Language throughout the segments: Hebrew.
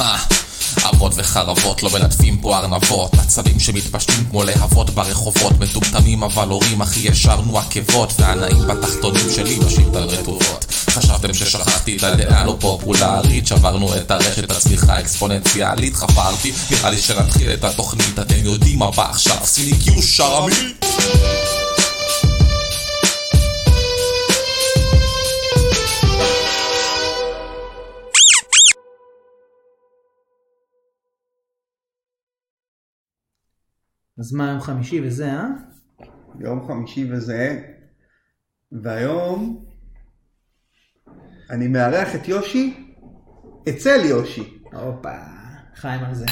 אה, אבות וחרבות לא מלטפים פה ארנבות. עצבים שמתפשטים כמו להבות ברחובות. מטומטמים אבל הורים אחי ישרנו עקבות. והנאים בתחתונים שלי בשיט על רטובות. חשבתם ששכחתי את הדעה לא פופולרית. שברנו את הרשת הצמיחה האקספוננציאלית חפרתי נראה לי שנתחיל את התוכנית. אתם יודעים מה בא עכשיו. סיניקיו שרמי אז מה יום חמישי וזה, אה? יום חמישי וזה, והיום אני מארח את יושי אצל יושי. הופה, חיים על זה.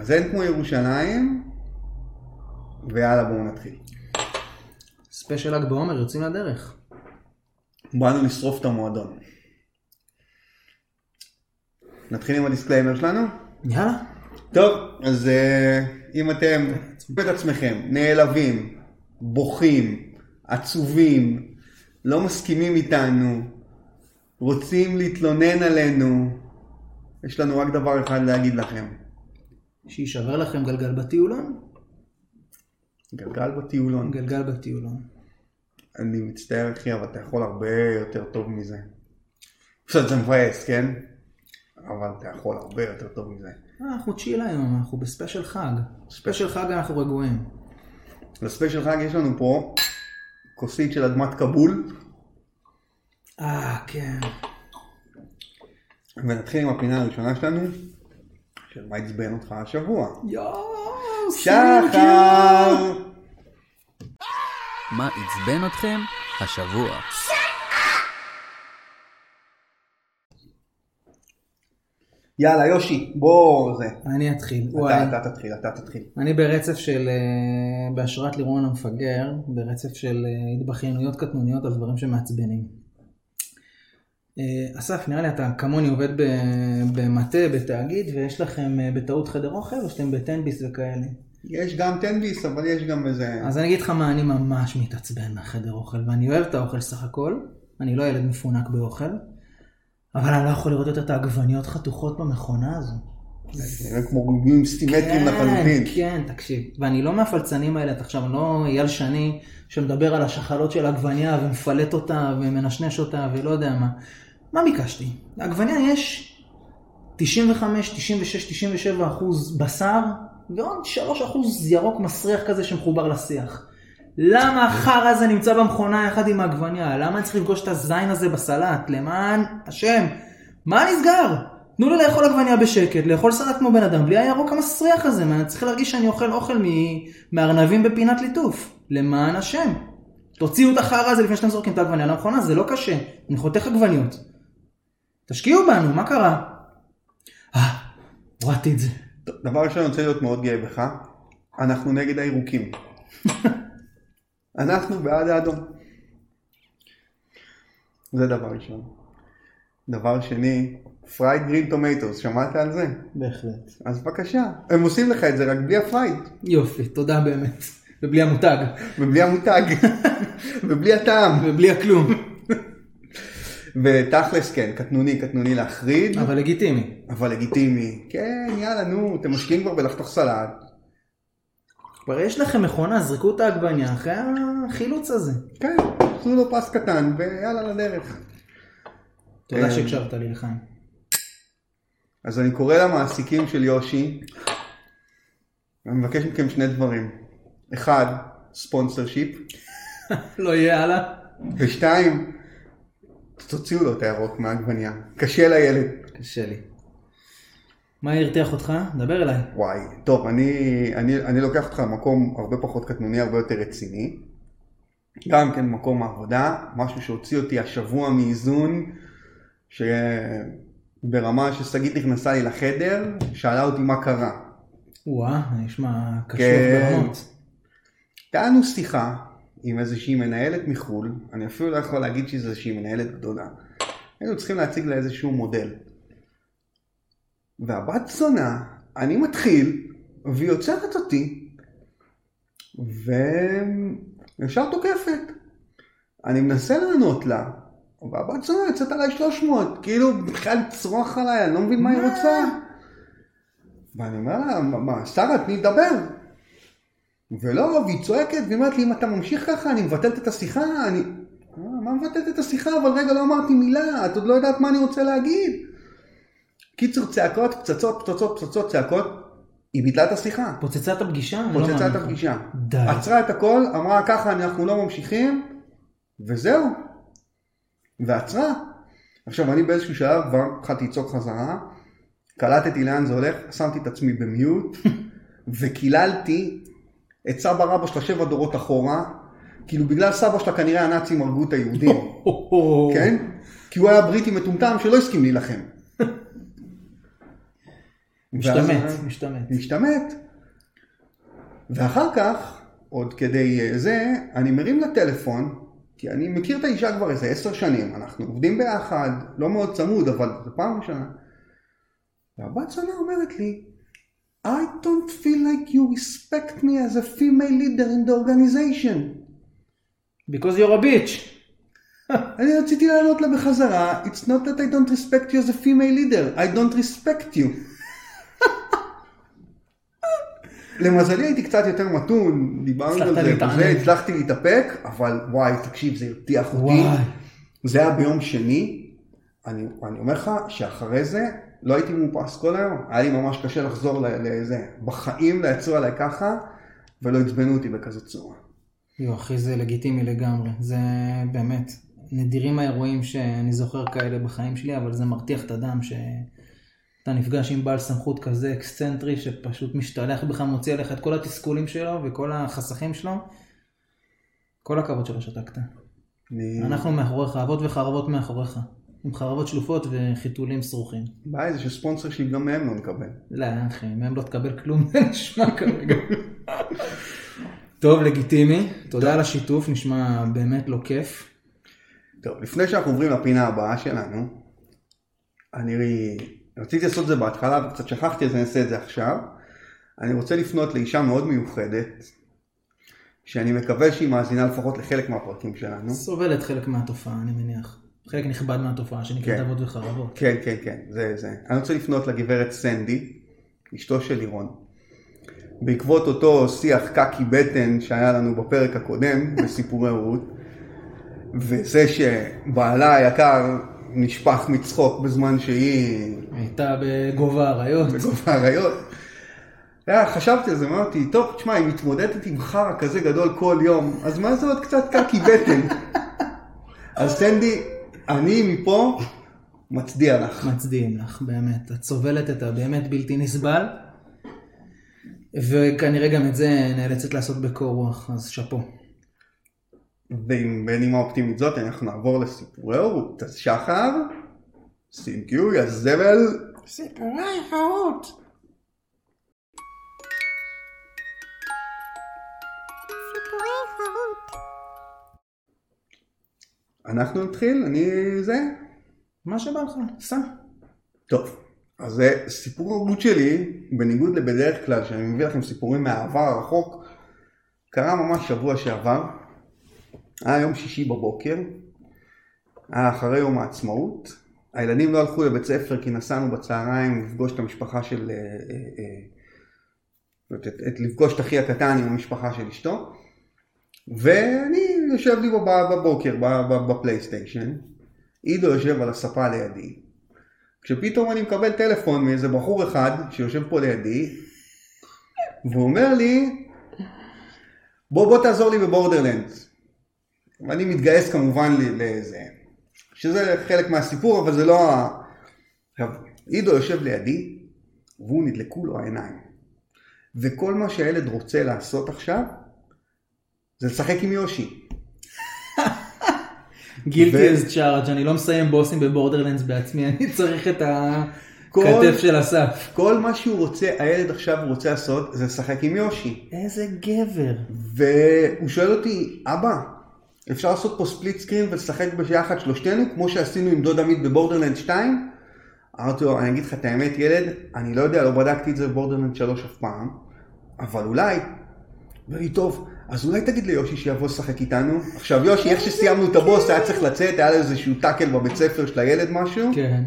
אז אין כמו ירושלים, ויאללה בואו נתחיל. special ל"ג בעומר, יוצאים לדרך. באנו לשרוף את המועדון. נתחיל עם ה disclaimer שלנו? יאללה. טוב, אז אה, אם אתם את עצמכם נעלבים, בוכים, עצובים, לא מסכימים איתנו, רוצים להתלונן עלינו, יש לנו רק דבר אחד להגיד לכם. שיישבר לכם גלגל בטיולון? גלגל בטיולון. גלגל בטיולון. אני מצטער אחי, אבל אתה יכול הרבה יותר טוב מזה. פשוט זה מבאס, כן? אבל אתה יכול הרבה יותר טוב מזה. אנחנו chill היום, אנחנו ב special חג. special חג אנחנו רגועים. ל special חג יש לנו פה כוסית של אדמת כבול, אה, כן. ונתחיל עם הפינה הראשונה שלנו, של מה עצבן אותך השבוע. יואו, שחר! מה עצבן אתכם השבוע? יאללה יושי, בוא זה. אני אתחיל. וואי. אתה, אתה תתחיל, אתה תתחיל. אני ברצף של, אה, בהשראת לירון המפגר, ברצף של אה, התבכיינויות קטנוניות על דברים שמעצבנים. אה, אסף, נראה לי אתה כמוני עובד במטה, בתאגיד, ויש לכם בטעות חדר אוכל, או שאתם בטנביס וכאלה? יש גם תן-ביס, אבל יש גם איזה... אז אני אגיד לך מה, אני ממש מתעצבן מהחדר אוכל, ואני אוהב את האוכל סך הכל, אני לא ילד מפונק באוכל, אבל אני לא יכול לראות יותר את העגבניות חתוכות במכונה הזו. זה כמו ריבועים סטימטריים לחלוטין. כן, תקשיב. ואני לא מהפלצנים האלה, אתה עכשיו, לא אייל שני שמדבר על השחלות של עגבניה ומפלט אותה ומנשנש אותה ולא יודע מה. מה ביקשתי? לעגבניה יש 95, 96, 97 אחוז בשר ועוד 3 אחוז ירוק מסריח כזה שמחובר לשיח. למה החרא הזה נמצא במכונה יחד עם העגבניה? למה אני צריך לפגוש את הזין הזה בסלט? למען השם. מה נסגר? תנו לי לאכול עגבניה בשקט, לאכול סלט כמו בן אדם, בלי הירוק המסריח הזה, מה, אני צריך להרגיש שאני אוכל אוכל מ- מארנבים בפינת ליטוף. למען השם. תוציאו את החרא הזה לפני שאתם זורקים את העגבניה למכונה, זה לא קשה. אני חותך עגבניות. תשקיעו בנו, מה קרה? אה, הורדתי את זה. דבר ראשון, אני רוצה להיות מאוד גאה בך. אנחנו נגד הירוקים. אנחנו בעד האדום. זה דבר ראשון. דבר שני, Fried Green Tomatoes, שמעת על זה? בהחלט. אז בבקשה. הם עושים לך את זה רק בלי ה fried, יופי, תודה באמת. ובלי המותג. ובלי המותג, ובלי הטעם. ובלי הכלום. ותכלס כן, קטנוני, קטנוני להחריד, אבל לגיטימי. אבל לגיטימי. כן, יאללה, נו, אתם משקיעים כבר בלחתוך סלט. כבר יש לכם מכונה, זרקו את העגבניה אחרי החילוץ הזה. כן, עשו לו פס קטן, ויאללה לדרך. תודה כן. שהקשבת לי לחיים. אז אני קורא למעסיקים של יושי, אני מבקש מכם שני דברים. אחד, ספונסר שיפ, לא יהיה הלאה. ושתיים, תוציאו לו את הירוק מהעגבניה. קשה לילד. קשה לי. מה הרתיח אותך? דבר אליי. וואי, טוב, אני, אני, אני לוקח אותך למקום הרבה פחות קטנוני, הרבה יותר רציני. גם כן מקום העבודה, משהו שהוציא אותי השבוע מאיזון, שברמה ששגית נכנסה לי לחדר, שאלה אותי מה קרה. וואה, נשמע קשור כן. ברמות. הייתה לנו שיחה עם איזושהי מנהלת מחו"ל, אני אפילו לא יכול להגיד שזו איזושהי מנהלת גדולה. היינו צריכים להציג לה איזשהו מודל. והבת זונה, אני מתחיל, והיא עוצרת אותי, וישר תוקפת. אני מנסה לענות לה, והבת זונה יוצאת עליי 300, כאילו בכלל לצרוח עליי, אני לא מבין מה היא רוצה. ואני אומר לה, "מה, שרה, תני לדבר. ולא, והיא צועקת, והיא אומרת לי, אם אתה ממשיך ככה, אני מבטלת את השיחה, אני... "אה, מה מבטלת את השיחה? אבל רגע, לא אמרתי מילה, את עוד לא יודעת מה אני רוצה להגיד. קיצור, צעקות, פצצות, פצצות, פצצות, צעקות, היא ביטלה את השיחה. פוצצה את הפגישה? לא פוצצה את. הפגישה. די. עצרה את הכל, אמרה ככה אנחנו לא ממשיכים, וזהו. ועצרה. עכשיו אני באיזשהו שלב כבר התחלתי לצעוק חזרה, קלטתי לאן זה הולך, שמתי את עצמי במיוט, וקיללתי את סבא רבא שלה שבע דורות אחורה, כאילו בגלל סבא שלה כנראה הנאצים הרגו את היהודים, כן? כי הוא היה בריטי מטומטם שלא הסכים להילחם. משתמט, ואז- משתמט. משתמט. ואחר כך, עוד כדי אה, זה, אני מרים לטלפון, כי אני מכיר את האישה כבר איזה עשר שנים, אנחנו עובדים ביחד, לא מאוד צמוד, אבל זו פעם ראשונה. והבת זונה אומרת לי, I don't feel like you respect me as a female leader in the organization. Because you're a bitch. אני רציתי לענות לה בחזרה, It's not that I don't respect you as a female leader, I don't respect you. למזלי הייתי קצת יותר מתון, דיברנו על זה. וזה, הצלחתי להתאפק, אבל וואי, תקשיב, זה הרתיח אותי. זה היה ביום שני, אני, אני אומר לך שאחרי זה לא הייתי מאופס כל היום, היה לי ממש קשה לחזור לזה, בחיים לא יצאו עליי ככה, ולא עצבנו אותי בכזאת צורה. יו, אחי, זה לגיטימי לגמרי. זה באמת, נדירים האירועים שאני זוכר כאלה בחיים שלי, אבל זה מרתיח את הדם שאתה נפגש עם בעל סמכות כזה אקסצנטרי, שפשוט משתלח בך, מוציא עליך את כל התסכולים שלו וכל החסכים שלו. כל הכבוד שלא שתקת. אני... אנחנו מאחוריך, אבות וחרבות מאחוריך. עם חרבות שלופות וחיתולים שרוכים. הבעיה זה שספונסר שלי גם מהם לא נקבל. לא, אחי, מהם לא תקבל כלום, זה נשמע כרגע. טוב, לגיטימי. תודה על השיתוף, נשמע באמת לא כיף. טוב, לפני שאנחנו עוברים לפינה הבאה שלנו, אני רציתי לעשות את זה בהתחלה וקצת שכחתי אז אני אעשה את זה עכשיו. אני רוצה לפנות לאישה מאוד מיוחדת, שאני מקווה שהיא מאזינה לפחות לחלק מהפרקים שלנו. סובלת חלק מהתופעה, אני מניח. חלק נכבד מהתופעה שנקראת כן. אבות וחרבות. כן, כן, כן, זה זה. אני רוצה לפנות לגברת סנדי, אשתו של לירון. בעקבות אותו שיח קקי בטן שהיה לנו בפרק הקודם, בסיפורי הורות, וזה שבעלה היקר נשפך מצחוק בזמן שהיא הייתה בגובה האריות. בגובה האריות. היה, חשבתי על זה, אמרתי, טוב, תשמע, היא מתמודדת עם חרא כזה גדול כל יום, אז מה זה עוד קצת קקי בטן? אז סנדי, אני מפה מצדיע לך. מצדיעים לך, באמת. את סובלת את הבאמת בלתי נסבל. וכנראה גם את זה נאלצת לעשות בקור רוח, אז שאפו. ועם בנימה אופטימית זאת אנחנו נעבור לסיפורי הורות. אז שחר, סינקיו, יא זבל. סיפורי הורות. אנחנו נתחיל, אני זה. מה שבא לך, סע. טוב, אז זה סיפור הורות שלי, בניגוד לבדרך כלל, שאני מביא לכם סיפורים מהעבר הרחוק, קרה ממש שבוע שעבר, היה יום שישי בבוקר, היה אחרי יום העצמאות, הילדים לא הלכו לבית ספר כי נסענו בצהריים לפגוש את המשפחה של, אה, אה, אה, את, את, את, לפגוש את אחי הקטן עם המשפחה של אשתו, ואני יושב לי בב- בבוקר בפלייסטיישן, עידו יושב על הספה לידי, כשפתאום אני מקבל טלפון מאיזה בחור אחד שיושב פה לידי, והוא אומר לי, בוא בוא תעזור לי בבורדרלנדס. ואני מתגייס כמובן לזה, שזה חלק מהסיפור, אבל זה לא ה... עכשיו, עידו יושב לידי, והוא נדלקו לו העיניים. וכל מה שהילד רוצה לעשות עכשיו, זה לשחק עם יושי. גילטי אז צ'ארג', אני לא מסיים בוסים בבורדרלנדס בעצמי, אני צריך את כל- הכתף של אסף. כל מה שהוא רוצה, הילד עכשיו רוצה לעשות, זה לשחק עם יושי. איזה גבר. והוא שואל אותי, אבא, אפשר לעשות פה split screen ולשחק ביחד שלושתנו, כמו שעשינו עם דוד עמית ב Borderlands 2? אמרתי לו, אני אגיד לך את האמת, ילד, אני לא יודע, לא בדקתי את זה ב Borderlands 3 אף פעם, אבל אולי. אומר לי, טוב, אז אולי תגיד ליושי שיבוא לשחק איתנו. עכשיו יושי, איך שסיימנו את הבוס, היה צריך לצאת, היה לו איזשהו טאקל בבית ספר של הילד משהו. כן.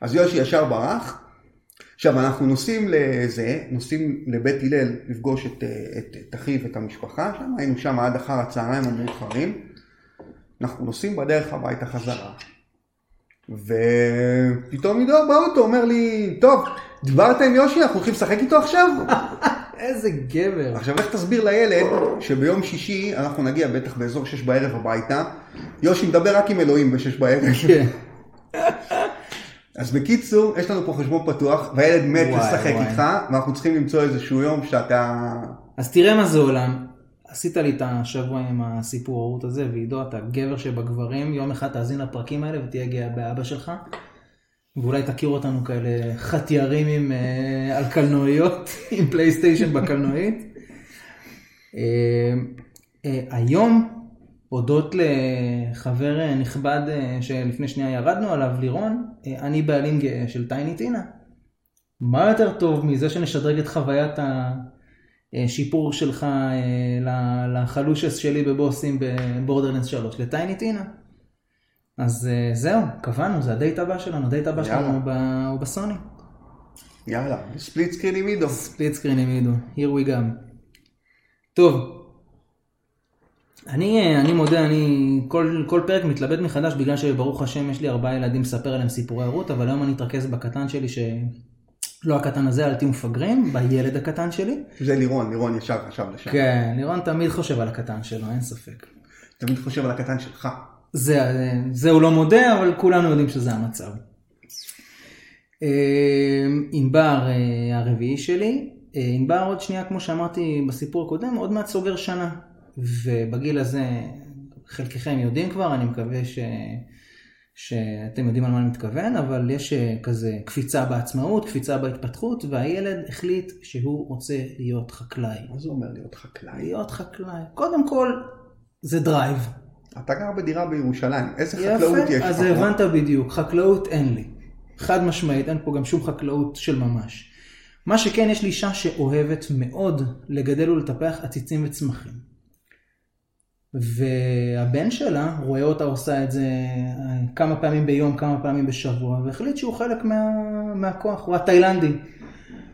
אז יושי ישר ברח. עכשיו אנחנו נוסעים לזה, נוסעים לבית הלל לפגוש את, אה, את, את אחיו ואת המשפחה שם, היינו שם עד אחר הצהריים המאוחרים. אנחנו נוסעים בדרך הביתה חזרה. ופתאום עידו באוטו אומר לי, טוב, דיברת עם יושי, אנחנו הולכים לשחק איתו עכשיו? איזה גבר. עכשיו איך תסביר לילד שביום שישי אנחנו נגיע בטח באזור שש בערב הביתה, יושי מדבר רק עם אלוהים בשש בערב. אז בקיצור, יש לנו פה חשבון פתוח, והילד מת וואי, לשחק וואי. איתך, ואנחנו צריכים למצוא איזשהו יום שאתה... אז תראה מה זה עולם. עשית לי את השבוע עם הסיפור ההורות הזה, ועידו, אתה גבר שבגברים, יום אחד תאזין לפרקים האלה ותהיה גאה באבא שלך. ואולי תכיר אותנו כאלה חטיירים עם, אה, על קלנועיות, עם פלייסטיישן בקלנועית. אה, אה, היום, הודות לחבר נכבד שלפני שנייה ירדנו עליו, לירון, אני בעלים גאה של טייני טינה. מה יותר טוב מזה שנשדרג את חוויית השיפור שלך אה, לחלושס שלי בבוסים בבורדרלנס 3 לטייני טינה. אז אה, זהו, קבענו, זה הדייט הבא שלנו, הדייט הבא יאללה. שלנו ב- הוא בסוני. יאללה, split screen עם עידו. split screen עם עידו, here we go. טוב, אני, אה, אני מודה, אני כל, כל פרק מתלבט מחדש בגלל שברוך השם יש לי ארבעה ילדים לספר עליהם סיפורי הורות, אבל היום אני אתרכז בקטן שלי ש... לא הקטן הזה, אל תהיו מפגרים, בילד הקטן שלי. זה לירון, לירון ישר חשב לשם. כן, לירון תמיד חושב על הקטן שלו, אין ספק. תמיד חושב על הקטן שלך. זה, זה הוא לא מודה, אבל כולנו יודעים שזה המצב. אה, ענבר אה, הרביעי שלי, אה, ענבר עוד שנייה, כמו שאמרתי בסיפור הקודם, עוד מעט סוגר שנה. ובגיל הזה, חלקכם יודעים כבר, אני מקווה ש... שאתם יודעים על מה אני מתכוון, אבל יש אה, כזה קפיצה בעצמאות, קפיצה בהתפתחות, והילד החליט שהוא רוצה להיות חקלאי. מה זה אומר להיות חקלאי? להיות חקלאי. קודם כל, זה drive. אתה גר בדירה בירושלים, איזה חקלאות יש יפה, אז לך? הבנת בדיוק, חקלאות אין לי. חד משמעית, אין פה גם שום חקלאות של ממש. מה שכן, יש לי אישה שאוהבת מאוד לגדל ולטפח עציצים וצמחים. והבן שלה רואה אותה עושה את זה אה, כמה פעמים ביום, כמה פעמים בשבוע, והחליט שהוא חלק מה, מהכוח, הוא התאילנדי.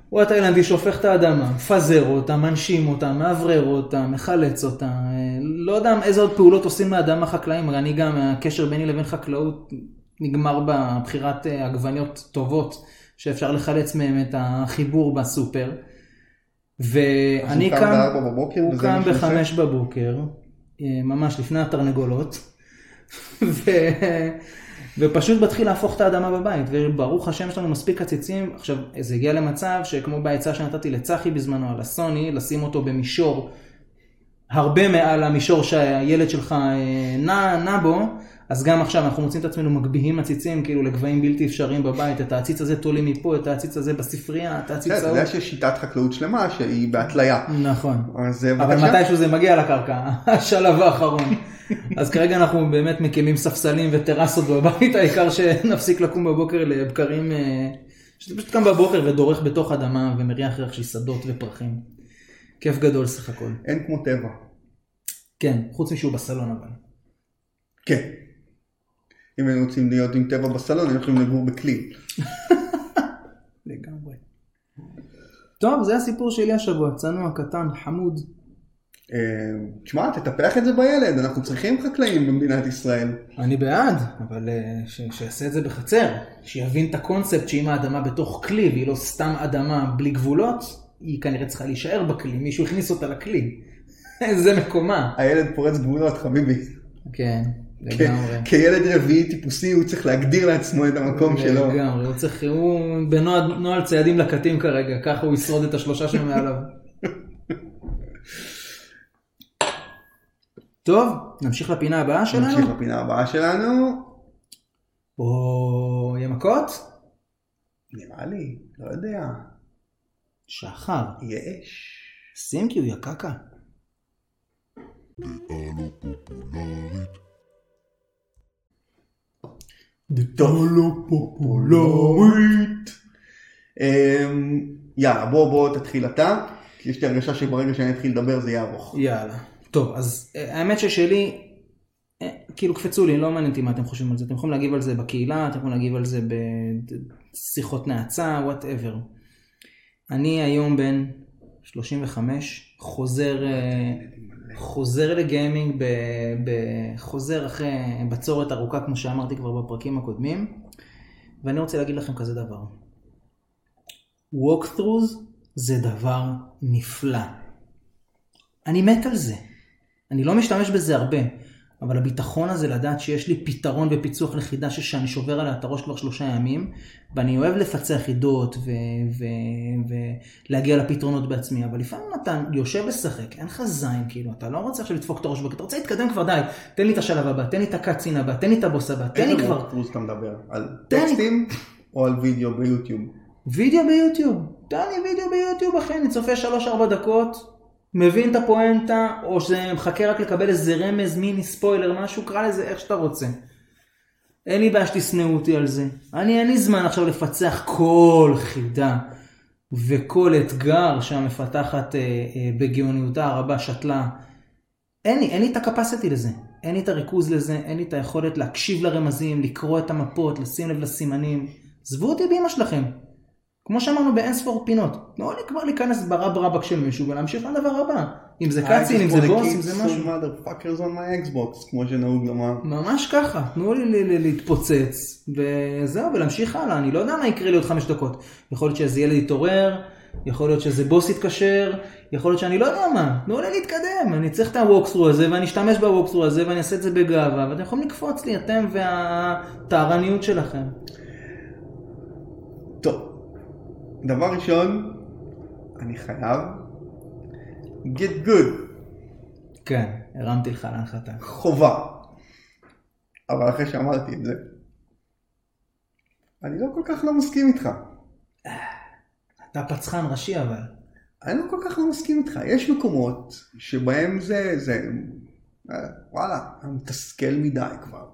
הוא התאילנדי שהופך את האדמה, מפזר אותה, מנשים אותה, מאוורר אותה, מחלץ אותה. אה, לא יודע איזה עוד פעולות עושים לאדמה חקלאים, אני גם, הקשר ביני לבין חקלאות נגמר בבחירת אה, עגבניות טובות, שאפשר לחלץ מהם את החיבור בסופר. ואני קם הוא קם מה שהוא עושה? בחמש בבוקר, ממש לפני התרנגולות, ו... ופשוט מתחיל להפוך את האדמה בבית, וברוך השם יש לנו מספיק עציצים. עכשיו, זה הגיע למצב שכמו בעצה שנתתי לצחי בזמנו על הסוני, לשים אותו במישור הרבה מעל המישור שהילד שלך אה, נע, נע בו, אז גם עכשיו אנחנו מוצאים את עצמנו מגביהים עציצים כאילו לגבהים בלתי אפשריים בבית, את העציץ הזה תולים מפה, את העציץ הזה בספרייה, את העציץ כן, אתה ההוא. יודע שיש שיטת חקלאות שלמה שהיא בהתליה. נכון. אה, אבל. מתישהו זה מגיע לקרקע, השלב האחרון. אז כרגע אנחנו באמת מקימים ספסלים וטרסות בבית, העיקר שנפסיק לקום בבוקר לבקרים, שאתה פשוט קם בבוקר ודורך בתוך אדמה ומריח ריח של שדות ופרחים. כיף גדול סך הכל. אין כמו טבע. כן, חוץ משהוא בסלון אבל. כן. אם היינו רוצים להיות עם טבע בסלון, היינו יכולים לגור בכלי. לגמרי. טוב, זה הסיפור שלי השבוע, צנוע קטן, חמוד. אה, תשמע, תטפח את זה בילד, אנחנו צריכים חקלאים במדינת ישראל. אני בעד, אבל אה, ש- שיעשה את זה בחצר, שיבין את הקונספט שאם האדמה בתוך כלי והיא לא סתם אדמה בלי גבולות, היא כנראה צריכה להישאר בכלי, מישהו הכניס אותה לכלי. זה מקומה. הילד פורץ גבולות, חביבי. כן, לגמרי. כילד רביעי טיפוסי הוא צריך להגדיר לעצמו את המקום שלו. לגמרי, הוא צריך, הוא בנוהל נוהל ציידים לקטים כרגע, ככה הוא ישרוד את השלושה שמעליו. טוב, נמשיך לפינה הבאה שלנו. נמשיך לפינה הבאה שלנו. או יהיה מכות? נראה לי, לא יודע. שחר, יש. שים כי הוא יקקה. דעה לא פופולרית. אמ, יאללה, בוא בוא תתחיל אתה, כי יש לי הרגשה שברגע שאני אתחיל לדבר זה יהיה ארוך. יאללה. טוב, אז אה, האמת ששלי, אה, כאילו קפצו לי, לא מעניין אותי מה אתם חושבים על זה. אתם יכולים להגיב על זה בקהילה, אתם יכולים להגיב על זה בשיחות נאצה, whatever. אני היום בן 35, חוזר, אה, חוזר ל gaming, ב, ב, חוזר אחרי בצורת ארוכה, כמו שאמרתי כבר בפרקים הקודמים, ואני רוצה להגיד לכם כזה דבר. walkthroughs זה דבר נפלא. אני מת על זה. אני לא משתמש בזה הרבה, אבל הביטחון הזה לדעת שיש לי פתרון בפיצוח לחידה שאני שובר עליה את הראש כבר שלושה ימים, ואני אוהב לפצח חידות ולהגיע לפתרונות בעצמי, אבל לפעמים אתה יושב לשחק, אין לך זין, כאילו, אתה לא רוצה עכשיו לדפוק את הראש, אתה רוצה להתקדם כבר, די, תן לי את השלב הבא, תן לי את הקאצין הבא, תן לי את הבוס הבא, תן לי כבר... איזה אתה מדבר? על טקסטים או על וידאו ביוטיוב? וידאו ביוטיוב, תן לי וידאו ביוטיוב אחי, אני צופה 3-4 דקות, מבין את הפואנטה, או שזה מחכה רק לקבל איזה רמז, מיני ספוילר, משהו, קרא לזה איך שאתה רוצה. אין לי בעיה שתשנאו אותי על זה. אני אין לי זמן עכשיו לפצח כל חידה וכל אתגר שהמפתחת אה, אה, בגאוניותה הרבה שתלה. אין לי, אין לי את הקפסיטי לזה. אין לי את הריכוז לזה, אין לי את היכולת להקשיב לרמזים, לקרוא את המפות, לשים לב לסימנים. עזבו אותי באמא שלכם. כמו שאמרנו באינספור פינות. תנו לי כבר להיכנס ברב רבק של מישהו ולהמשיך לדבר הבא. אם זה קאצין, אם זה בוס, אם זה משהו. motherfuckers on my Xbox, כמו שנהוג לומר. ממש ככה, תנו לי להתפוצץ, וזהו, ולהמשיך הלאה, אני לא יודע מה יקרה לי עוד חמש דקות. יכול להיות שאיזה ילד יתעורר, יכול להיות שאיזה בוס יתקשר, יכול להיות שאני לא יודע מה, תנו לי להתקדם, אני צריך את הווקסרו הזה, ואני אשתמש בווקסרו הזה, ואני אעשה את זה בגאווה, ואתם יכולים לקפוץ לי, אתם והטהרניות שלכם. טוב, דבר ראשון, אני חייב get good, כן, הרמתי לך להנחתה. חובה. אבל אחרי שאמרתי את זה, אני לא כל כך לא מסכים איתך. אתה פצחן ראשי אבל. אני לא כל כך לא מסכים איתך. יש מקומות שבהם זה, זה, אה, וואלה, מתסכל מדי כבר.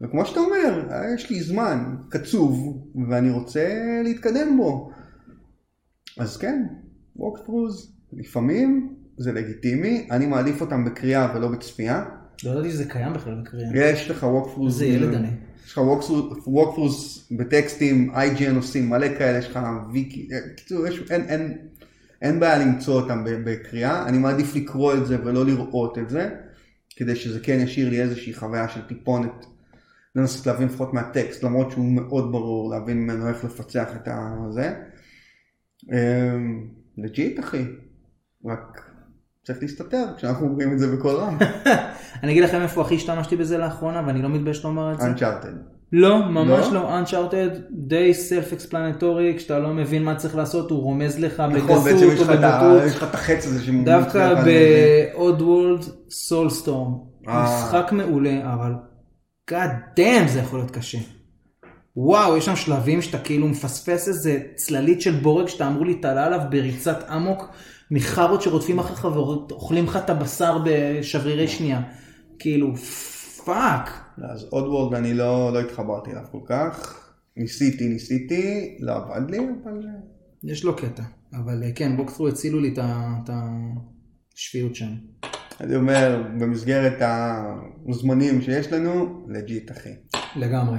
וכמו שאתה אומר, אה, יש לי זמן קצוב, ואני רוצה להתקדם בו. אז כן, walkthroughs, לפעמים זה לגיטימי, אני מעדיף אותם בקריאה ולא בצפייה. לא ידעתי שזה קיים בכלל בקריאה. יש לך walkthroughs, איזה ילד אני. יש לך walkthroughs, בטקסטים, IGN עושים מלא כאלה, יש לך ויקי, אה, בקיצור, יש- אין, אין, אין בעיה למצוא אותם בקריאה, אני מעדיף לקרוא את זה ולא לראות את זה, כדי שזה כן ישאיר לי איזושהי חוויה של טיפונת, לנסות להבין לפחות מהטקסט, למרות שהוא מאוד ברור, להבין ממנו איך לפצח את הזה. legit אחי, רק צריך להסתתר כשאנחנו אומרים את זה בקול רם, אני אגיד לכם איפה הכי השתמשתי בזה לאחרונה, ואני לא מתבייש לומר את זה. Uncharted. לא, ממש לא? לא. Uncharted די self explanatory, כשאתה לא מבין מה צריך לעשות, הוא רומז לך נכון, בגסות או בבוטות. יש לך את החץ הזה שמוצא דווקא ב- Oddworld Soulstorm, אה. משחק מעולה, אבל goddamn זה יכול להיות קשה. וואו, יש שם שלבים שאתה כאילו מפספס איזה צללית של בורג שאתה אמור להתעלה עליו בריצת אמוק מחארות שרודפים אחריך ואוכלים לך את הבשר בשברירי שנייה. כאילו, fuck. אז Oddworld אני לא, לא התחברתי אליו כל כך. ניסיתי, ניסיתי, לא עבד לי, אבל... יש לו קטע, אבל אה, כן, בוקסרו הצילו לי את השפיות שם. אני אומר, במסגרת הזמנים שיש לנו, לג'יט אחי. לגמרי.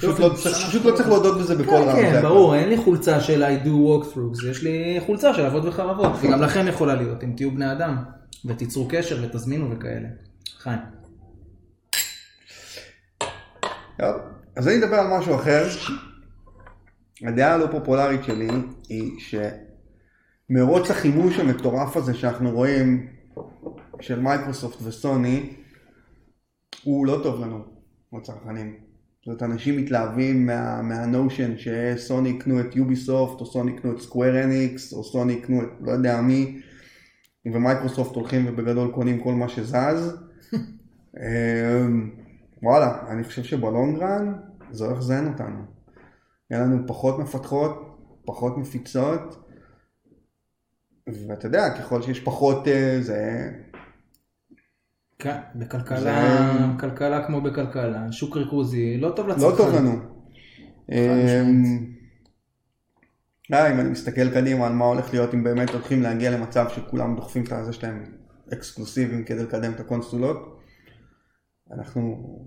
פשוט לא, צריך, פשוט לא צריך להודות בזה בכל רם. כן, זה כן. ברור, אין לי חולצה של I do walkthroughs, יש לי חולצה של אבות וחרבות, וגם לכם יכולה להיות, אם תהיו בני אדם, ותיצרו קשר ותזמינו וכאלה. חיים. אז אני אדבר על משהו אחר. הדעה הלא פופולרית שלי היא שמרוץ החימוש המטורף הזה שאנחנו רואים של מייקרוסופט וסוני, הוא לא טוב לנו, הצרכנים. זאת אומרת, אנשים מתלהבים מה, מה notion שסוני יקנו את יוביסופט, או סוני יקנו את סקוויר אניקס, או סוני יקנו את לא יודע מי, ומייקרוסופט הולכים ובגדול קונים כל מה שזז. אמ, וואלה, אני חושב שבלונגרן זה הולך לזיין אותנו. יהיה לנו פחות מפתחות, פחות מפיצות, ואתה יודע, ככל שיש פחות אה, זה... כן, בכלכלה, זה- כלכלה כמו בכלכלה, שוק ריכוזי, לא טוב לצרכן. לא טוב לנו. אמ, אה, אם אני מסתכל קדימה על מה הולך להיות, אם באמת הולכים להגיע למצב שכולם דוחפים את הזה שלהם אקסקלוסיביים כדי לקדם את הקונסולות, אנחנו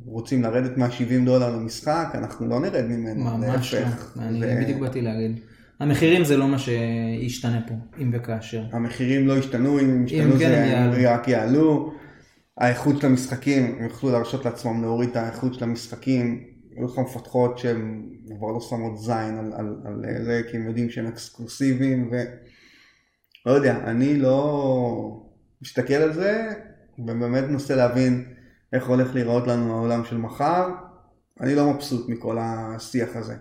רוצים לרדת מה-70 דולר למשחק, אנחנו לא נרד ממנו, ממש להפך. לא, אני ו- בדיוק באתי להגיד. המחירים זה לא מה שישתנה פה, אם וכאשר. המחירים לא ישתנו, אם ישתנו אם כן, הם זה יעלו. רק יעלו. האיכות של המשחקים, הם יוכלו להרשות לעצמם להוריד את האיכות של המשחקים. יהיו לך מפתחות שהן כבר לא שמות זין על, על, על זה, כי הם יודעים שהם אקסקלוסיביים, ו... לא יודע, אני לא מסתכל על זה, ובאמת מנסה להבין איך הולך להיראות לנו העולם של מחר. אני לא מבסוט מכל השיח הזה.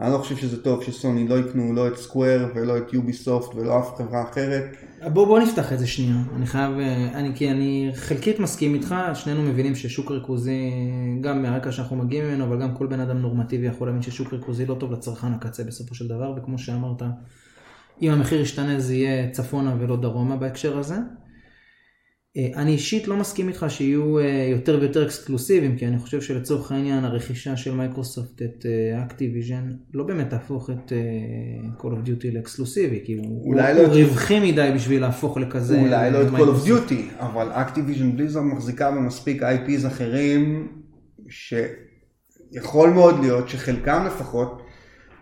אני לא חושב שזה טוב שסוני לא יקנו לא את סקוואר ולא את יוביסופט ולא אף חברה אחרת. בוא בוא נפתח את זה שנייה, אני חייב, אה, אני, כי אני חלקית מסכים איתך, שנינו מבינים ששוק ריכוזי, גם מהרקע שאנחנו מגיעים ממנו, אבל גם כל בן אדם נורמטיבי יכול להבין ששוק ריכוזי לא טוב לצרכן הקצה בסופו של דבר, וכמו שאמרת, אם המחיר ישתנה זה יהיה צפונה ולא דרומה בהקשר הזה. אה, אני אישית לא מסכים איתך שיהיו אה, יותר ויותר אקסקלוסיביים, כי אני חושב שלצורך העניין הרכישה של מייקרוסופט את אקטיביז'ן לא באמת תהפוך את אה, Call of Duty לאקסקלוסיבי, כי הוא, לא- הוא רווחי מדי בשביל להפוך לכזה. אולי לא את Call of. Duty, אבל Activision Blizzard מחזיקה במספיק IPs אחרים, שיכול מאוד להיות שחלקם לפחות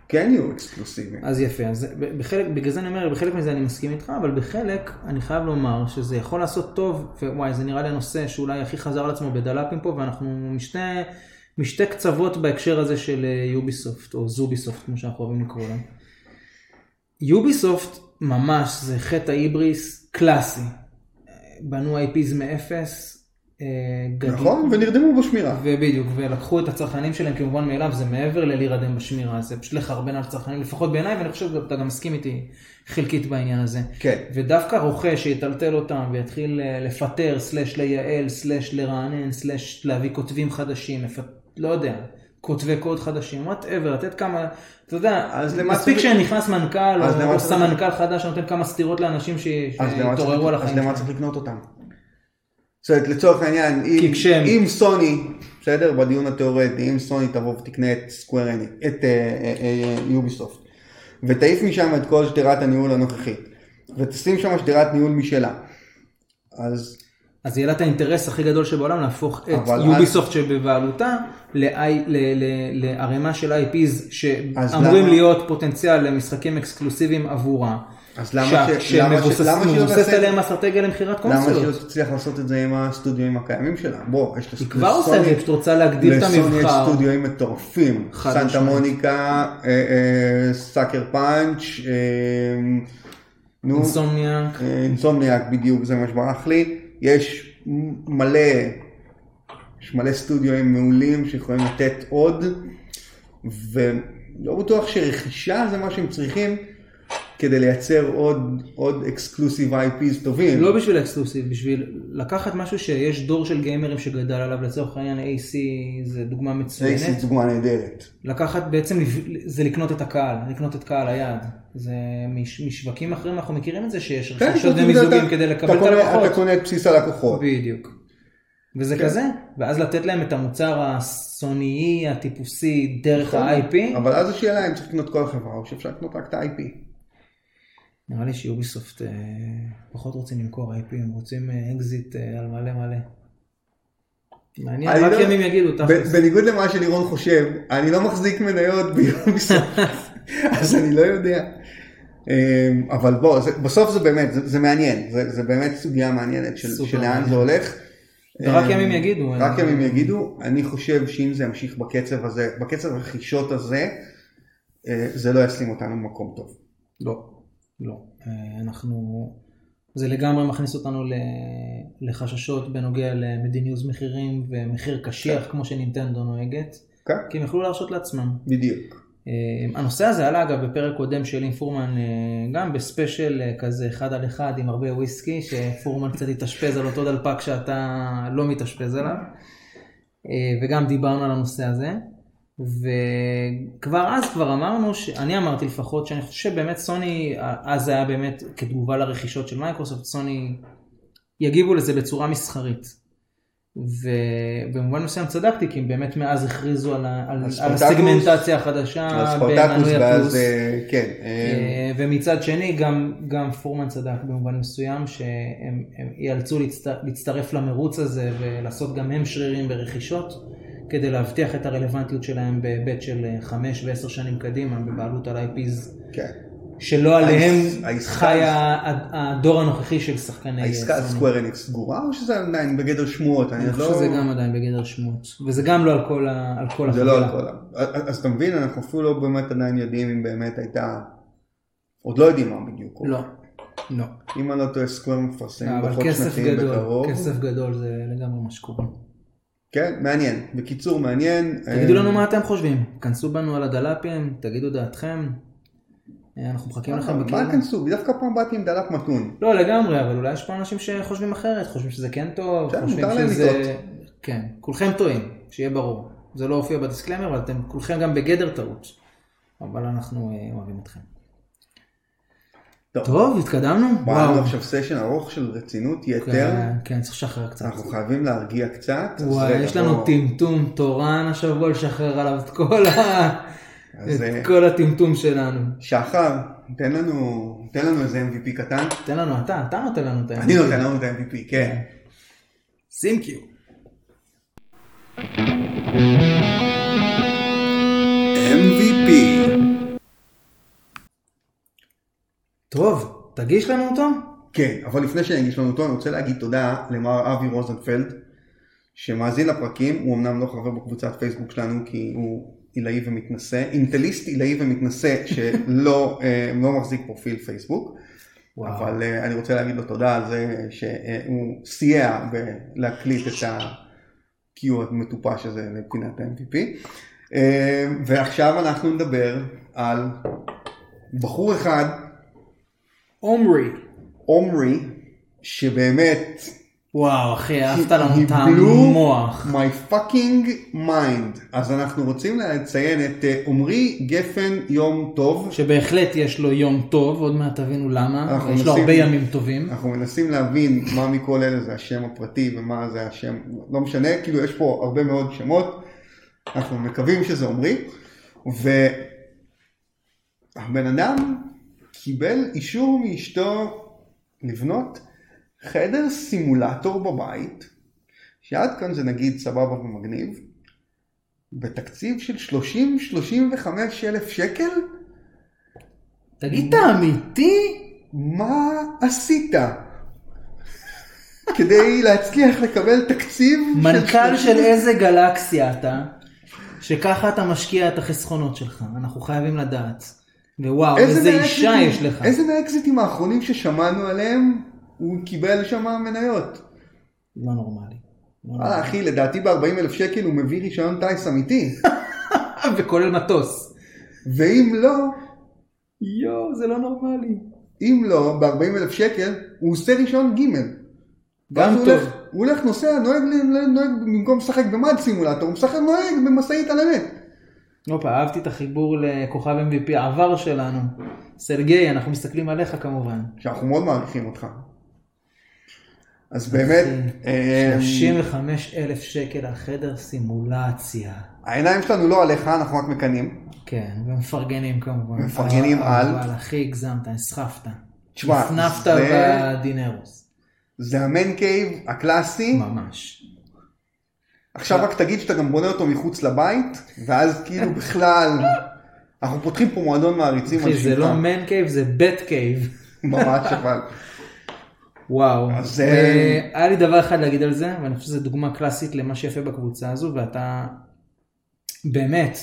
כן יהיו אקסקלוסיביים. אז יפה, אז בחלק, בגלל זה אני אומר, בחלק מזה אני מסכים איתך, אבל בחלק אני חייב לומר שזה יכול לעשות טוב, ווואי, זה נראה לי הנושא שאולי הכי חזר על עצמו בדלפים פה, ואנחנו משתי, משתי קצוות בהקשר הזה של אה, יוביסופט, או זוביסופט, כמו שאנחנו אוהבים לקרוא להם. יוביסופט ממש זה חטא ההיבריס קלאסי. אה, בנו IPs מאפס. אה, גדלו- נכון, ונרדמו בשמירה. ובדיוק, ולקחו את הצרכנים שלהם כמובן מאליו, זה מעבר ללהירדם בשמירה, זה פשוט לחרבן על צרכנים, לפחות בעיניי, ואני חושב שאתה גם מסכים איתי חלקית בעניין הזה. כן. ודווקא רוכש שיטלטל אותם ויתחיל אה, לפטר, slash לייעל, slash לרענן, slash להביא כותבים חדשים, לפ... לא יודע, כותבי קוד חדשים, whatever, לתת כמה, אתה יודע, אז למה מספיק שנכנס מנכ"ל אז או, למה סמנכ"ל חדש שנותן כמה סטירות לאנשים אז למה שהתעוררו על אז החיים למה שלהם. צריך לקנות אותם? זאת אומרת, לצורך העניין, אם- כשהם- אם סוני, בסדר, בדיון התיאורטי, אם סוני תבוא ותקנה את סקוואר אני, את יוביסופט, ותעיף משם את כל שדרת הניהול הנוכחית, ותשים שם שדרת ניהול משלה, אז אז יהיה לה את האינטרס הכי גדול שבעולם להפוך את אבל אז- יוביסופט שבבעלותה לערימה של IPs שאמורים למה- להיות פוטנציאל למשחקים אקסקלוסיביים עבורה. אז למה שה- ש- למה ש- שמבוסס- למה שהיא מבוססת תעשה- עליהם אסטרטגיה למכירת למה שהיא קונסולות. לא תצליח לעשות את זה עם הסטודיואים הקיימים שלה? בוא, יש היא כבר עושה את זה, פשוט רוצה להגדיל את לסוני יש המבחר. סטודיואים מטורפים, Santa. Monica, אה, אה, Sucker Punch, אה, נו, Insomniac. Insomniac בדיוק, זה מה שברח לי. יש מלא, יש מלא סטודיואים מעולים שיכולים לתת עוד, ולא בטוח שרכישה זה מה שהם צריכים כדי לייצר עוד, עוד אקסקלוסיב IPs טובים. לא בשביל אקסקלוסיב, בשביל לקחת משהו שיש דור של גיימרים שגדל עליו, לצורך העניין AC זה דוגמה זה מצוינת. דוגמה נהדרת. לקחת בעצם זה לקנות את הקהל, לקנות את קהל היעד. זה מש, משווקים אחרים אנחנו מכירים את זה שיש כן, רכישות אתה- ומיזוגים כדי לקבל את הלקוחות. אתה קונה את בסיס הלקוחות. בדיוק. וזה כן. כזה, ואז לתת להם את המוצר הסוניי הטיפוסי דרך נכון. ה-IP. אבל אז השאלה אם צריך לקנות כל החברה או שאפשר לקנות רק את ה-IP. נראה לי שיוביסופט אה, פחות רוצים למכור IP, הם רוצים אה, אקזיט אה, על מלא מלא. מעניין, רק לא- ימים יגידו, ב- תכלס. בניגוד למה שלירון חושב, אני לא מחזיק מניות ביוביסופט, אז אני לא יודע. אבל בוא, בסוף זה באמת, זה, מעניין, זה, באמת סוגיה מעניינת של, לאן. זה הולך. אמ, ימים יגידו. רק אה, ימים יגידו, אני חושב שאם זה ימשיך בקצב הזה, בקצב הרכישות הזה, אה, זה לא ישים אותנו במקום טוב. לא, לא. אה, אנחנו... זה לגמרי מכניס אותנו לחששות בנוגע למדיניות מחירים ומחיר קשיח כמו שנינטנדו נוהגת, כן, כי הם יכלו להרשות לעצמם. בדיוק. אה, הנושא הזה עלה אגב בפרק קודם של אינפורמן, אה, גם בספיישל כזה אחד על אחד עם הרבה וויסקי, שפורמן קצת התאשפז על אותו דלפק שאתה לא מתאשפז עליו, וגם דיברנו על הנושא הזה. וכבר אז כבר אמרנו, ש... אני אמרתי לפחות, שאני חושב שבאמת סוני, אז היה באמת כתגובה לרכישות של מייקרוסופט, סוני יגיבו לזה בצורה מסחרית. ובמובן מסוים צדקתי, כי באמת מאז הכריזו על, ה- על, על הסגמנטציה החדשה ספרטקוס ואז. אה, כן. אה, אה, ומצד שני גם, גם פורמן צדק במובן מסוים שהם הם ייאלצו להצטר, להצטרף למרוץ הזה ולעשות גם הם שרירים ברכישות כדי להבטיח את הרלוונטיות שלהם בהיבט של אה, חמש ועשר שנים קדימה בבעלות על IPs כן. שלא עליהם חי הדור הנוכחי של שחקני העסקה סוני. סקוואר אניקס סגורה או שזה עדיין בגדר שמועות? אני חושב לא... שזה גם עדיין בגדר שמועות וזה גם לא על כל, ה, על כל זה לא על החבילה. כל ה... אז אתה מבין, אנחנו אפילו לא באמת עדיין יודעים אם באמת הייתה... עוד לא יודעים מה בדיוק. לא, לא. אם אני לא טועה סקוואר מפרסם אבל דוחות כסף שנתיים גדול, בקרוב. כסף גדול זה לגמרי מה שקורה. כן, מעניין. בקיצור, מעניין. תגידו אה, לנו מה אתם חושבים, כנסו בנו על הדלפים, תגידו דעתכם, אה, אנחנו מחכים לכם מה בקהילה. כנסו? דווקא פעם באתי עם דלת מתון. לא לגמרי, אבל אולי יש פה אנשים שחושבים אחרת, חושבים שזה כן טוב, בסדר, חושבים שזה... כן, כולכם טועים, שיהיה ברור. זה לא הופיע בדיסקלמר, אבל אתם כולכם גם בגדר טעות. אבל אנחנו אה, אוהבים אתכם. טוב. טוב, התקדמנו? בא לנו עכשיו סשן ארוך של רצינות יתר. כן, כן, צריך לשחרר קצת. אנחנו חייבים להרגיע קצת. וואי, יש לנו בוא- טמטום תורן השבוע לשחרר עליו את כל ה... אז, אה, את כל הטמטום שלנו. שחר, תן לנו, תן לנו איזה MVP קטן. תן לנו אתה, אתה נותן לנו את ה... אני נותן לנו את ה-MVP, כן. שים קיו. MVP. טוב, תגיש לנו אותו? כן, אבל לפני שאני אגיש לנו אותו, אני רוצה להגיד תודה למר אבי רוזנפלד, שמאזין לפרקים, הוא אמנם לא חבר בקבוצת פייסבוק שלנו, כי הוא עילאי ומתנשא, אינטליסט עילאי ומתנשא, שלא אה, לא מחזיק פרופיל פייסבוק, וואו. אבל אה, אני רוצה להגיד לו תודה על זה שהוא סייע בלהקליט את ה-Q המטופש הזה לפינת ה-MVP. אה, ועכשיו אנחנו נדבר על בחור אחד, עומרי. עומרי, שבאמת וואו, אחי, אהבת לנו את המוח. my fucking mind. אז אנחנו רוצים לציין את אה, עמרי גפן יום טוב. שבהחלט יש לו יום טוב, עוד מעט תבינו למה. יש לו מנסים- הרבה ימים טובים. אנחנו מנסים להבין מה מכל אלה זה השם הפרטי ומה זה השם, לא משנה, כאילו יש פה הרבה מאוד שמות. אנחנו מקווים שזה עמרי. והבן אדם קיבל אישור מאשתו לבנות חדר סימולטור בבית, שעד כאן זה נגיד סבבה ומגניב, בתקציב של 30-35 אלף שקל? תגיד, אתה אמיתי? מה עשית? כדי להצליח לקבל תקציב מנכ"ל של 30 איזה גלקסיה אתה, שככה אתה משקיע את החסכונות שלך, אנחנו חייבים לדעת. ווואו, איזה אישה יש לך. איזה מהאקזיטים האחרונים ששמענו עליהם הוא קיבל שם מניות? לא נורמלי. לא וואלה אחי לדעתי ב-40 אלף שקל הוא מביא רישיון טיס אמיתי. וכולל מטוס. ואם לא, יואו, זה לא נורמלי. אם לא ב-40 אלף שקל הוא עושה רישיון ג' גם טוב. הולך- הוא הולך נוסע נוהג ל- נוהג במקום לשחק במד סימולטור הוא משחק נוהג במשאית על אמת הופה, אהבתי את החיבור לכוכב MVP העבר שלנו. סרגי, אנחנו מסתכלים עליך כמובן. שאנחנו מאוד מעריכים אותך. אז באמת, אה, 35 אלף שקל על חדר סימולציה. העיניים שלנו לא עליך, אנחנו רק מקנאים. כן, ומפרגנים כמובן. מפרגנים על? אבל אחי, הגזמת, נסחפת. תשמע, נפנפת זה- בדינרוס. זה ה man cave הקלאסי, ממש. עכשיו רק תגיד שאתה גם בונה אותו מחוץ לבית, ואז כאילו בכלל, אנחנו פותחים פה מועדון מעריצים אחי, זה. לא man cave, זה bat cave. ממש אבל. וואו. אז, אה, אה, היה לי דבר אחד להגיד על זה, ואני חושב שזו דוגמה קלאסית למה שיפה בקבוצה הזו, ואתה באמת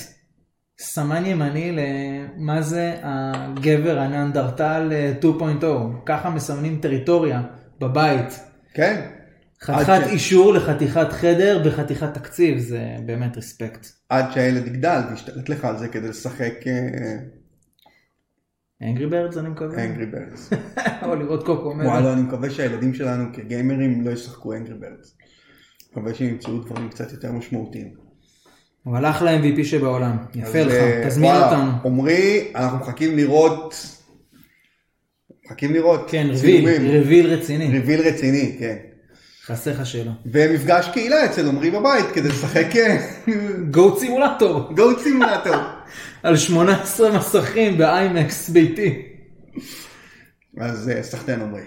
סמן ימני למה זה הגבר הנאנדרטל אה, 2.0. ככה מסמנים טריטוריה בבית. כן, חתיכת ש- אישור לחתיכת חדר בחתיכת תקציב, זה באמת respect. עד שהילד יגדל וישתלט לך על זה כדי לשחק Angry Birds אני מקווה. Angry Birds. או לראות קוקו. וואלה, אני מקווה שהילדים שלנו כגיימרים לא ישחקו Angry Birds. מקווה שהם ימצאו דברים קצת יותר משמעותיים. אבל אחלה MVP שבעולם. יפה לך, אה, תזמין אותנו. עמרי, אנחנו מחכים לראות, מחכים לראות כן, רביל, צילומים. רביל רציני. ריביל רציני, כן. חסר לך שאלה. ומפגש קהילה אצל עמרי בבית כדי לשחק גו סימולטור. גו סימולטור. על 18 מסכים באיימקס ביתי. אז אה, סחטיין עמרי.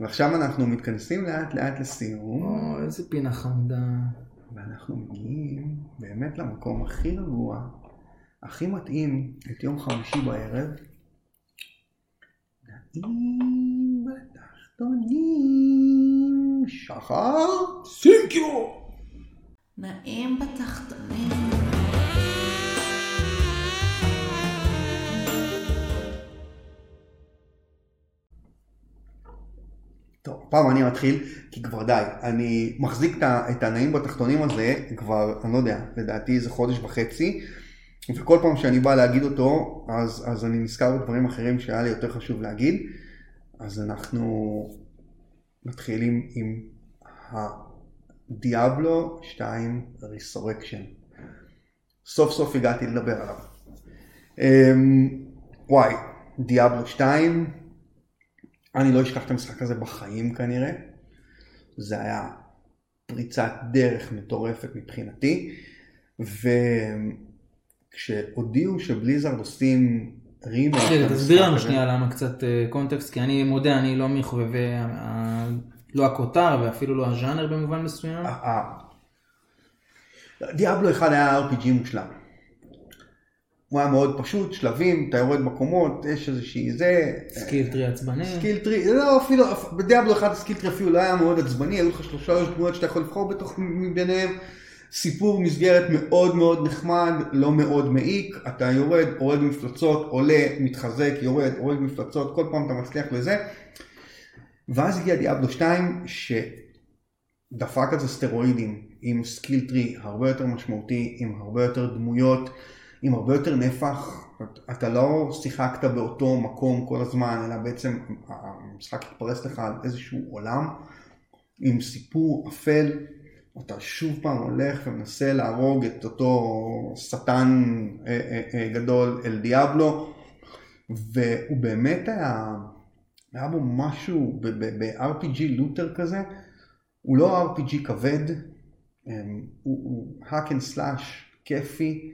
ועכשיו אנחנו מתכנסים לאט לאט לסיום, או, איזה פינה חמודה. ואנחנו מגיעים באמת למקום הכי רגוע, הכי מתאים את יום חמישי בערב. נעים בתחתונים, שחר סינקיו! נעים בתחתונים. טוב, הפעם אני מתחיל, כי כבר די, אני מחזיק את הנעים בתחתונים הזה כבר, אני לא יודע, לדעתי איזה חודש וחצי, וכל פעם שאני בא להגיד אותו, אז, אז אני נזכר בדברים אחרים שהיה לי יותר חשוב להגיד, אז אנחנו מתחילים עם הדיאבלו 2 ריסורקשן. סוף סוף הגעתי לדבר עליו. אמ, וואי, דיאבלו 2, אני לא אשכח את המשחק הזה בחיים כנראה. זה היה פריצת דרך מטורפת מבחינתי. וכשהודיעו שבליזרד עושים רימייק... תסביר לנו שנייה למה קצת אה, קונטקסט, כי אני מודה, אני לא מחובבי, ה- ה- לא הכותר ואפילו לא הז'אנר במובן מסוים. דיאבלו 1 היה RPG מושלם. הוא היה מאוד פשוט, שלבים, אתה יורד בקומות, יש איזושהי זה... skill tree עצבני. skill tree, לא אפילו, בדיאבלו אחד ה skill tree אפילו לא היה מאוד עצבני, היו לך שלושה דמויות שאתה יכול לבחור בתוך מביניהם, סיפור מסגרת מאוד מאוד נחמד, לא מאוד מעיק, אתה יורד, הורג מפלצות, עולה, מתחזק, יורד, הורג מפלצות, כל פעם אתה מצליח לזה, ואז הגיע דיאבלו 2 שדפק על זה סטרואידים עם skill tree הרבה יותר משמעותי, עם הרבה יותר דמויות, עם הרבה יותר נפח, אתה לא שיחקת באותו מקום כל הזמן, אלא בעצם המשחק התפרס לך על איזשהו עולם עם סיפור אפל, אתה שוב פעם הולך ומנסה להרוג את אותו שטן אה, אה, אה, גדול אל דיאבלו, והוא באמת היה, היה בו משהו ב-RPG לוטר כזה, הוא לא RPG כבד, אמ, הוא, hack and slash כיפי,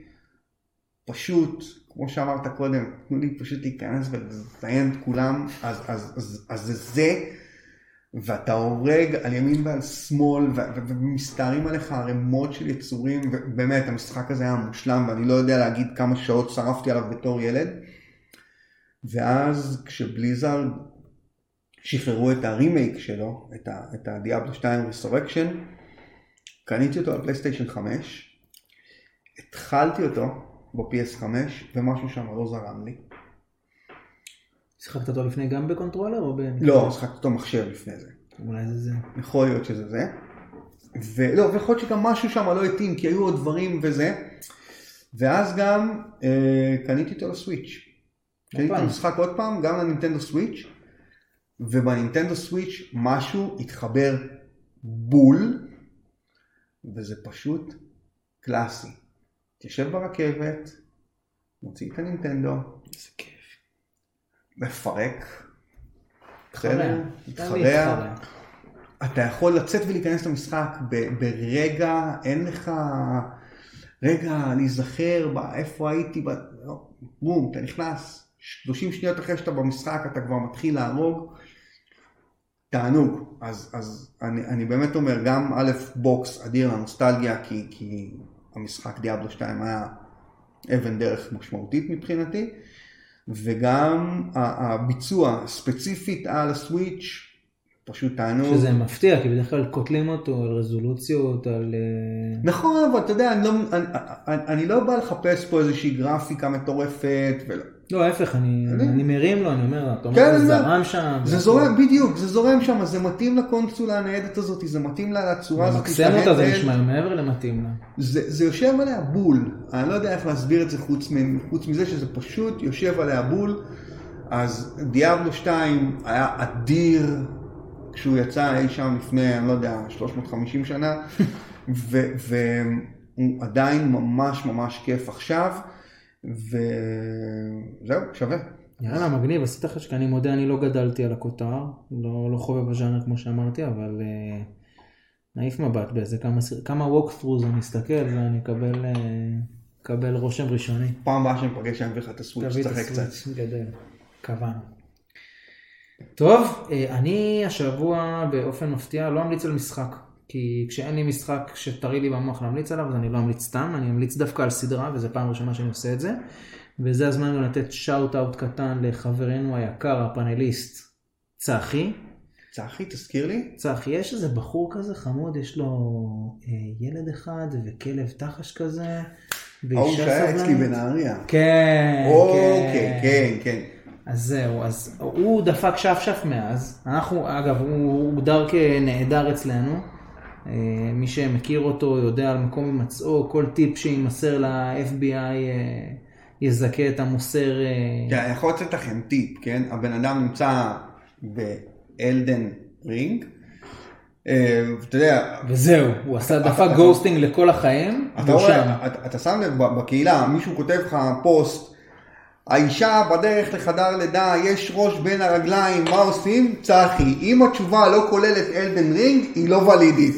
פשוט, כמו שאמרת קודם, תנו לי פשוט להיכנס ולזיין את כולם, אז, אז, אז, אז זה זה, ואתה הורג על ימין ועל שמאל, ומסתערים עליך ערימות של יצורים, ובאמת המשחק הזה היה מושלם, ואני לא יודע להגיד כמה שעות שרפתי עליו בתור ילד. ואז כשבליזארד שחררו את הרימייק שלו, את, ה- את הדיאבלו 2 ריסורקשן, קניתי אותו על פלייסטיישן 5, התחלתי אותו ב-PS5, ומשהו שם לא זרם לי. שיחקת אותו לפני גם ב controller או ב... לא, שחקתי אותו מחשב לפני זה. אולי זה זה. יכול להיות שזה זה. ולא, ויכול להיות שגם משהו שם לא התאים, כי היו עוד דברים וזה. ואז גם אה, קניתי אותו לסוויץ'. קניתי את. המשחק עוד פעם, גם לנינטנדו סוויץ', ובנינטנדו סוויץ' משהו התחבר בול, וזה פשוט קלאסי. תשב ברכבת, מוציא את הנינטנדו, איזה כיף. מפרק, חרע. מתחרע, אתה יכול לצאת ולהיכנס למשחק ב- ברגע, אין לך רגע להיזכר איפה הייתי, ב... לא, בום, אתה נכנס, 30 שניות אחרי שאתה במשחק אתה כבר מתחיל להרוג, תענוג. אז, אז אני, אני באמת אומר, גם א', בוקס אדיר לנוסטלגיה, כי, כי המשחק דיאבלו 2 היה אבן דרך משמעותית מבחינתי, וגם הביצוע ספציפית על הסוויץ', פשוט תענוג. שזה מפתיע, כי בדרך כלל קוטלים אותו על רזולוציות, על... אה, נכון, אבל אתה יודע, אני לא, אני, אני לא בא לחפש פה איזושהי גרפיקה מטורפת, ולא. לא, ההפך, אני אני- אני מרים לו, אני אומר, אתה כן, אומר, זה זרם שם. זה. זורם, בדיוק, זה זורם שם, זה מתאים לקונסולה הניידת הזאת, זה מתאים לה לצורה הזאת. למקסם אותה זה. נשמע מעבר למתאים לה. זה, זה יושב עליה בול, אני לא יודע איך להסביר את זה חוץ, מ, חוץ מזה שזה פשוט יושב עליה בול, אז דיאבלו 2 היה אדיר כשהוא יצא אי שם לפני, אני לא יודע, 350 שנה, והוא עדיין ממש ממש כיף עכשיו, וזהו, שווה. יאללה, מגניב, עשית חשק, אני מודה, אני לא גדלתי על הכותר, לא, לא חובב הז'אנר כמו שאמרתי, אבל אה, נעיף מבט באיזה כמה, כמה walkthroughs אני אסתכל ואני אקבל, אה, אקבל רושם ראשוני. פעם הבאה שניפגש אני אביא לך את הסוויץ', תשחק קצת. גדל, קבענו. טוב, אה, אני השבוע באופן מפתיע לא אמליץ על משחק, כי כשאין לי משחק שטרי לי במוח להמליץ עליו, אז אני לא אמליץ סתם, אני אמליץ דווקא על סדרה, וזו פעם ראשונה שאני עושה את זה. וזה הזמן גם לתת שאוט אאוט קטן לחברנו היקר, הפאנליסט, צחי. צחי, תזכיר לי. צחי, יש איזה בחור כזה חמוד, יש לו אה, ילד אחד וכלב תחש כזה. ההוא שהיה אצלי. בנהריה. כן, אוקיי, כן, כן. אז זהו, אז הוא דפק שף-שף מאז. אנחנו, אגב, הוא הוגדר כנעדר אצלנו. אה, מי שמכיר אותו יודע על מקום הימצאו, כל טיפ שימסר ל-FBI אה, יזכה את המוסר. אה, כן, אני יכול לתת לכם טיפ, כן? הבן אדם נמצא ב Elden Ring. ואתה יודע, וזהו, הוא עשה אתה- דפק אתה- ghosting לכל החיים. אתה. רואה, אתה- אתה שם לב בקהילה, מישהו כותב לך פוסט, האישה בדרך לחדר לידה, יש ראש בין הרגליים, מה עושים? צחי. אם התשובה לא כוללת Elden Ring, היא לא ולידית.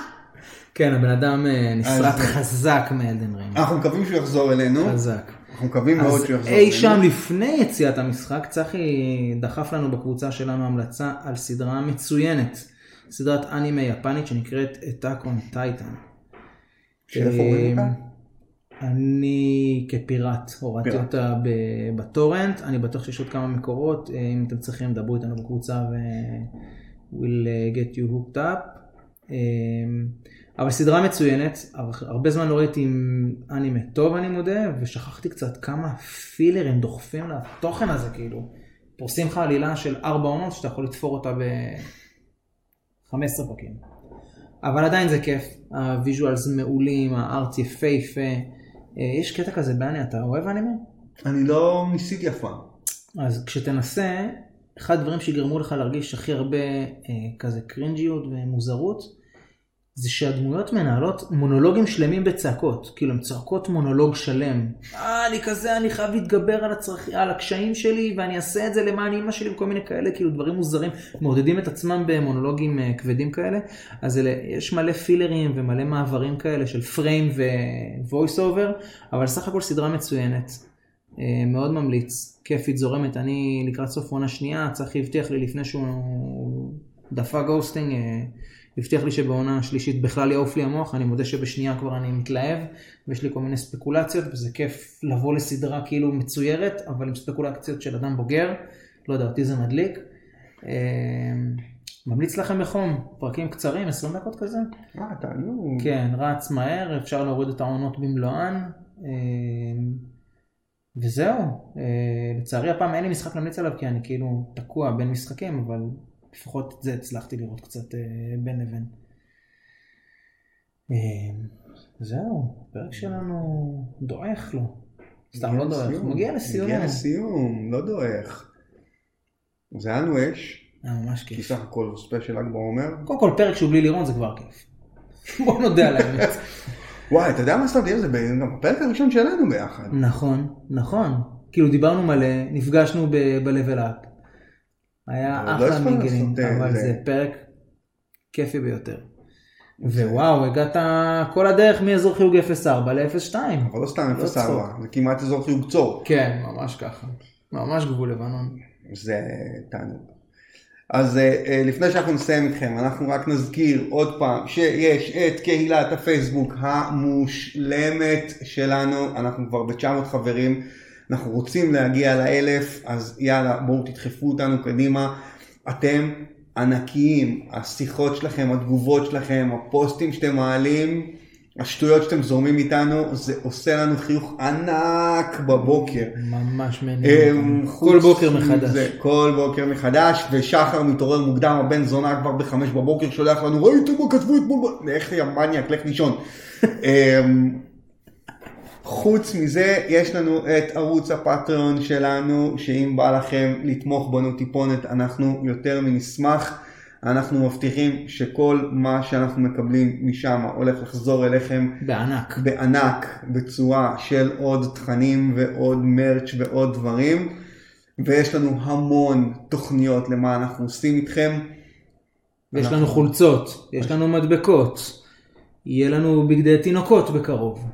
כן, הבן אדם אה, נשרט אז- חזק מ Elden Ring. אנחנו מקווים שהוא יחזור אלינו. חזק. אנחנו מקווים מאוד אז שהוא יחזור אי שם אלינו. לפני יציאת המשחק, צחי דחף לנו בקבוצה שלנו המלצה על סדרה מצוינת. סדרת אנימה יפנית שנקראת Attack on Titan. שאיפה רואים אה, אותה? אני כפיראט הורדתי. אותה בטורנט, אני בטוח שיש עוד כמה מקורות, אה, אם אתם צריכים דברו איתנו בקבוצה ו... will uh, get you hooked up. אה, אבל סדרה מצוינת, הר- הרבה זמן לא ראיתי אנימה טוב אני מודה, ושכחתי קצת כמה פילרים דוחפים לתוכן הזה כאילו. פורסים לך עלילה של ארבע עונות שאתה יכול לתפור אותה ב-15 פרקים. אבל עדיין זה כיף, ה visuals מעולים, ה art יפהפה. אה, יש קטע כזה באני, אתה אוהב אנימה? אני לא ניסיתי אף פעם. אז כשתנסה, אחד הדברים שיגרמו לך להרגיש הכי הרבה אה, כזה קרינג'יות ומוזרות, זה שהדמויות מנהלות מונולוגים שלמים בצעקות, כאילו הן צועקות מונולוג שלם. אה, אני כזה, אני חייב להתגבר על, הצרכ... על הקשיים שלי, ואני אעשה את זה למען אימא שלי, וכל מיני כאלה, כאילו דברים מוזרים, מעודדים את עצמם במונולוגים אה, כבדים כאלה. אז אלה, יש מלא פילרים ומלא מעברים כאלה של פריים ו-voice over, אבל סך הכל סדרה מצוינת. אה, מאוד ממליץ, כיפית זורמת, אני לקראת סוף עונה שנייה, צחי הבטיח לי לפני שהוא דפק ghosting, אה, הבטיח לי שבעונה השלישית בכלל יעוף לי המוח, אני מודה שבשנייה כבר אני מתלהב, ויש לי כל מיני ספקולציות, וזה כיף לבוא לסדרה כאילו מצוירת, אבל עם ספקולציות של אדם בוגר, לא יודע, אותי זה מדליק. אה, ממליץ לכם בחום, פרקים קצרים, 20 דקות כזה. אה, נו. כן, רץ מהר, אפשר להוריד את העונות במלואן. אה, וזהו, אה, לצערי הפעם אין לי משחק להמליץ עליו כי אני כאילו תקוע בין משחקים, אבל לפחות את זה הצלחתי לראות קצת אה, בין לבין. אה, זהו, הפרק שלנו דועך לו. סתם לא דועך, הוא מגיע לסיום. מגיע לסיום, לא דועך. זה היה לנו אש, היה ממש כי כיף. סך הכל ספיישל ל"ג בעומר. קודם כל פרק שהוא בלי לירון זה כבר כיף. בוא נודה על האמת. וואי, אתה יודע מה שמתי לב? זה גם בפרק הראשון שלנו ביחד. נכון, נכון. כאילו דיברנו מלא, נפגשנו ב-level up. היה לא אחלה לעשות, אה, אבל זה. פרק כיפי ביותר. ווואו, הגעת כל הדרך מאזור חיוג 04 ל-02. אבל לא סתם לא 0-4, צחוק. זה כמעט אזור חיוג צור. כן, ממש ככה. ממש גבול לבנון. זה תענוג. אז אה, אה, לפני שאנחנו נסיים איתכם, אנחנו רק נזכיר עוד פעם שיש את קהילת הפייסבוק המושלמת שלנו, אנחנו כבר ב-900 חברים, אנחנו רוצים להגיע לאלף, אז יאללה בואו תדחפו אותנו קדימה. אתם ענקיים, השיחות שלכם, התגובות שלכם, הפוסטים שאתם מעלים, השטויות שאתם זורמים איתנו, זה עושה לנו חיוך ענק בבוקר. ממש אמ, מעניין. חוץ כל בוקר מחדש. כל בוקר מחדש, ושחר מתעורר מוקדם, הבן זונה כבר בחמש בבוקר, שולח לנו, ראיתם מה כתבו אתמול? ב-" לך יא מניאק, לך לישון. חוץ מזה, יש לנו את ערוץ הפטריון שלנו, שאם בא לכם לתמוך בנו טיפונת, אנחנו יותר מנשמח. אנחנו מבטיחים שכל מה שאנחנו מקבלים משם הולך לחזור אליכם בענק. בענק בצורה של עוד תכנים ועוד מרץ' ועוד דברים. ויש לנו המון תוכניות למה אנחנו עושים איתכם. יש אנחנו- לנו חולצות, יש לנו מדבקות, יהיה לנו בגדי תינוקות בקרוב.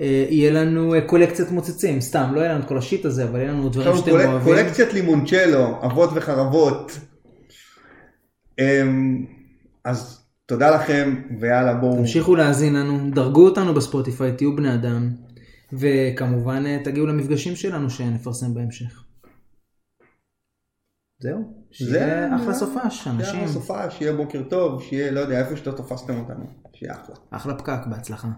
אה, יהיה לנו אה, קולקציית מוצצים, סתם, לא יהיה לנו את כל השיט הזה, אבל יהיה לנו דברים שאתם אוהבים. קולקציית לימונצ'לו, אבות וחרבות. אמ, אז תודה לכם, ויאללה בואו. תמשיכו להאזין לנו, דרגו אותנו בספוטיפיי, תהיו בני אדם, וכמובן אה, תגיעו למפגשים שלנו שנפרסם בהמשך. זהו, שיהיה זה- אחלה סופש, שיהיה אנשים, אחלה סופה, שיהיה בוקר טוב, שיהיה, לא יודע, איפה שאתה תפסתם אותנו, שיהיה אחלה. אחלה פקק, בהצלחה.